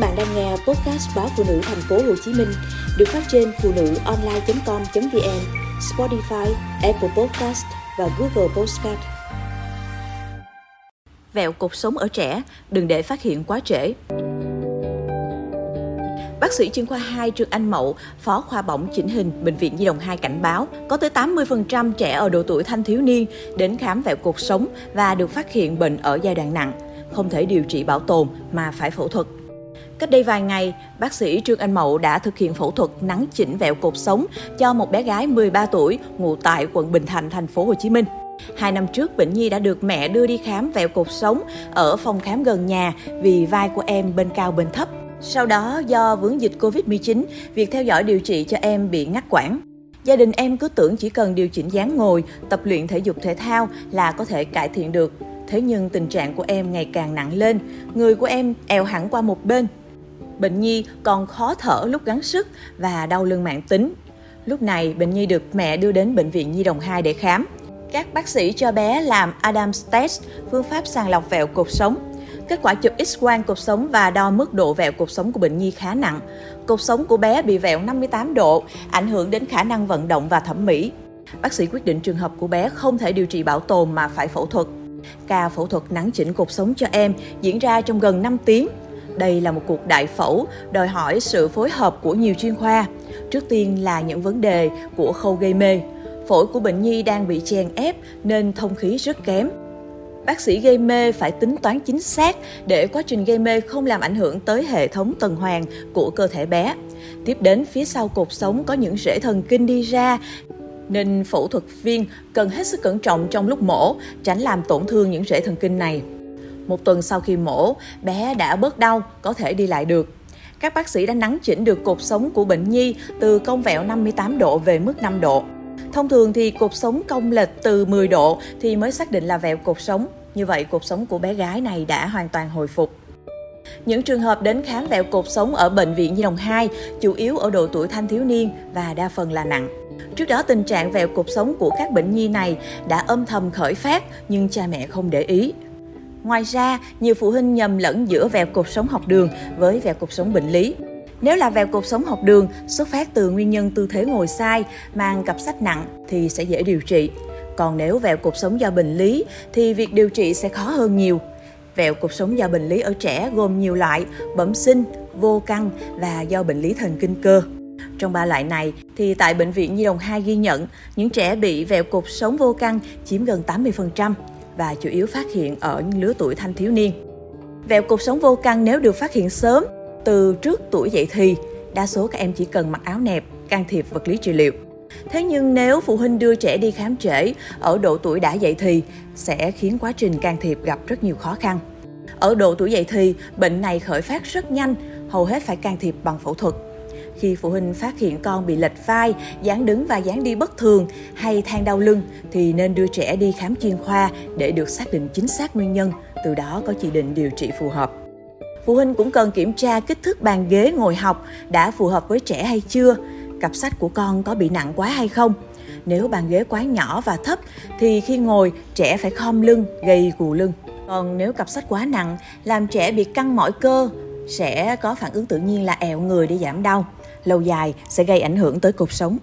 bạn đang nghe podcast báo phụ nữ thành phố Hồ Chí Minh được phát trên phụ nữ online.com.vn, Spotify, Apple Podcast và Google Podcast. Vẹo cột sống ở trẻ, đừng để phát hiện quá trễ. Bác sĩ chuyên khoa 2 Trương Anh Mậu, phó khoa bỏng chỉnh hình Bệnh viện Di đồng 2 cảnh báo có tới 80% trẻ ở độ tuổi thanh thiếu niên đến khám vẹo cột sống và được phát hiện bệnh ở giai đoạn nặng, không thể điều trị bảo tồn mà phải phẫu thuật. Cách đây vài ngày, bác sĩ Trương Anh Mậu đã thực hiện phẫu thuật nắng chỉnh vẹo cột sống cho một bé gái 13 tuổi ngụ tại quận Bình Thạnh, thành phố Hồ Chí Minh. Hai năm trước, bệnh nhi đã được mẹ đưa đi khám vẹo cột sống ở phòng khám gần nhà vì vai của em bên cao bên thấp. Sau đó, do vướng dịch Covid-19, việc theo dõi điều trị cho em bị ngắt quãng. Gia đình em cứ tưởng chỉ cần điều chỉnh dáng ngồi, tập luyện thể dục thể thao là có thể cải thiện được. Thế nhưng tình trạng của em ngày càng nặng lên, người của em eo hẳn qua một bên, bệnh nhi còn khó thở lúc gắng sức và đau lưng mạng tính. Lúc này, bệnh nhi được mẹ đưa đến bệnh viện Nhi đồng 2 để khám. Các bác sĩ cho bé làm Adams test, phương pháp sàng lọc vẹo cột sống. Kết quả chụp X-quang cột sống và đo mức độ vẹo cột sống của bệnh nhi khá nặng. Cột sống của bé bị vẹo 58 độ, ảnh hưởng đến khả năng vận động và thẩm mỹ. Bác sĩ quyết định trường hợp của bé không thể điều trị bảo tồn mà phải phẫu thuật. Ca phẫu thuật nắng chỉnh cột sống cho em diễn ra trong gần 5 tiếng đây là một cuộc đại phẫu đòi hỏi sự phối hợp của nhiều chuyên khoa. Trước tiên là những vấn đề của khâu gây mê. Phổi của bệnh nhi đang bị chèn ép nên thông khí rất kém. Bác sĩ gây mê phải tính toán chính xác để quá trình gây mê không làm ảnh hưởng tới hệ thống tuần hoàn của cơ thể bé. Tiếp đến phía sau cột sống có những rễ thần kinh đi ra nên phẫu thuật viên cần hết sức cẩn trọng trong lúc mổ, tránh làm tổn thương những rễ thần kinh này. Một tuần sau khi mổ, bé đã bớt đau, có thể đi lại được. Các bác sĩ đã nắn chỉnh được cột sống của bệnh nhi từ cong vẹo 58 độ về mức 5 độ. Thông thường thì cột sống cong lệch từ 10 độ thì mới xác định là vẹo cột sống. Như vậy cột sống của bé gái này đã hoàn toàn hồi phục. Những trường hợp đến khám vẹo cột sống ở bệnh viện Nhi đồng 2 chủ yếu ở độ tuổi thanh thiếu niên và đa phần là nặng. Trước đó tình trạng vẹo cột sống của các bệnh nhi này đã âm thầm khởi phát nhưng cha mẹ không để ý. Ngoài ra, nhiều phụ huynh nhầm lẫn giữa vẹo cột sống học đường với vẹo cột sống bệnh lý. Nếu là vẹo cột sống học đường xuất phát từ nguyên nhân tư thế ngồi sai, mang cặp sách nặng thì sẽ dễ điều trị. Còn nếu vẹo cột sống do bệnh lý thì việc điều trị sẽ khó hơn nhiều. Vẹo cột sống do bệnh lý ở trẻ gồm nhiều loại, bẩm sinh, vô căn và do bệnh lý thần kinh cơ. Trong ba loại này thì tại bệnh viện Nhi đồng 2 ghi nhận những trẻ bị vẹo cột sống vô căn chiếm gần 80%, và chủ yếu phát hiện ở những lứa tuổi thanh thiếu niên. Vẹo cột sống vô căn nếu được phát hiện sớm, từ trước tuổi dậy thì, đa số các em chỉ cần mặc áo nẹp, can thiệp vật lý trị liệu. Thế nhưng nếu phụ huynh đưa trẻ đi khám trễ ở độ tuổi đã dậy thì sẽ khiến quá trình can thiệp gặp rất nhiều khó khăn. Ở độ tuổi dậy thì, bệnh này khởi phát rất nhanh, hầu hết phải can thiệp bằng phẫu thuật. Khi phụ huynh phát hiện con bị lệch vai, dáng đứng và dáng đi bất thường hay than đau lưng thì nên đưa trẻ đi khám chuyên khoa để được xác định chính xác nguyên nhân, từ đó có chỉ định điều trị phù hợp. Phụ huynh cũng cần kiểm tra kích thước bàn ghế ngồi học đã phù hợp với trẻ hay chưa, cặp sách của con có bị nặng quá hay không. Nếu bàn ghế quá nhỏ và thấp thì khi ngồi trẻ phải khom lưng, gây gù lưng. Còn nếu cặp sách quá nặng làm trẻ bị căng mỏi cơ sẽ có phản ứng tự nhiên là ẹo người để giảm đau lâu dài sẽ gây ảnh hưởng tới cuộc sống.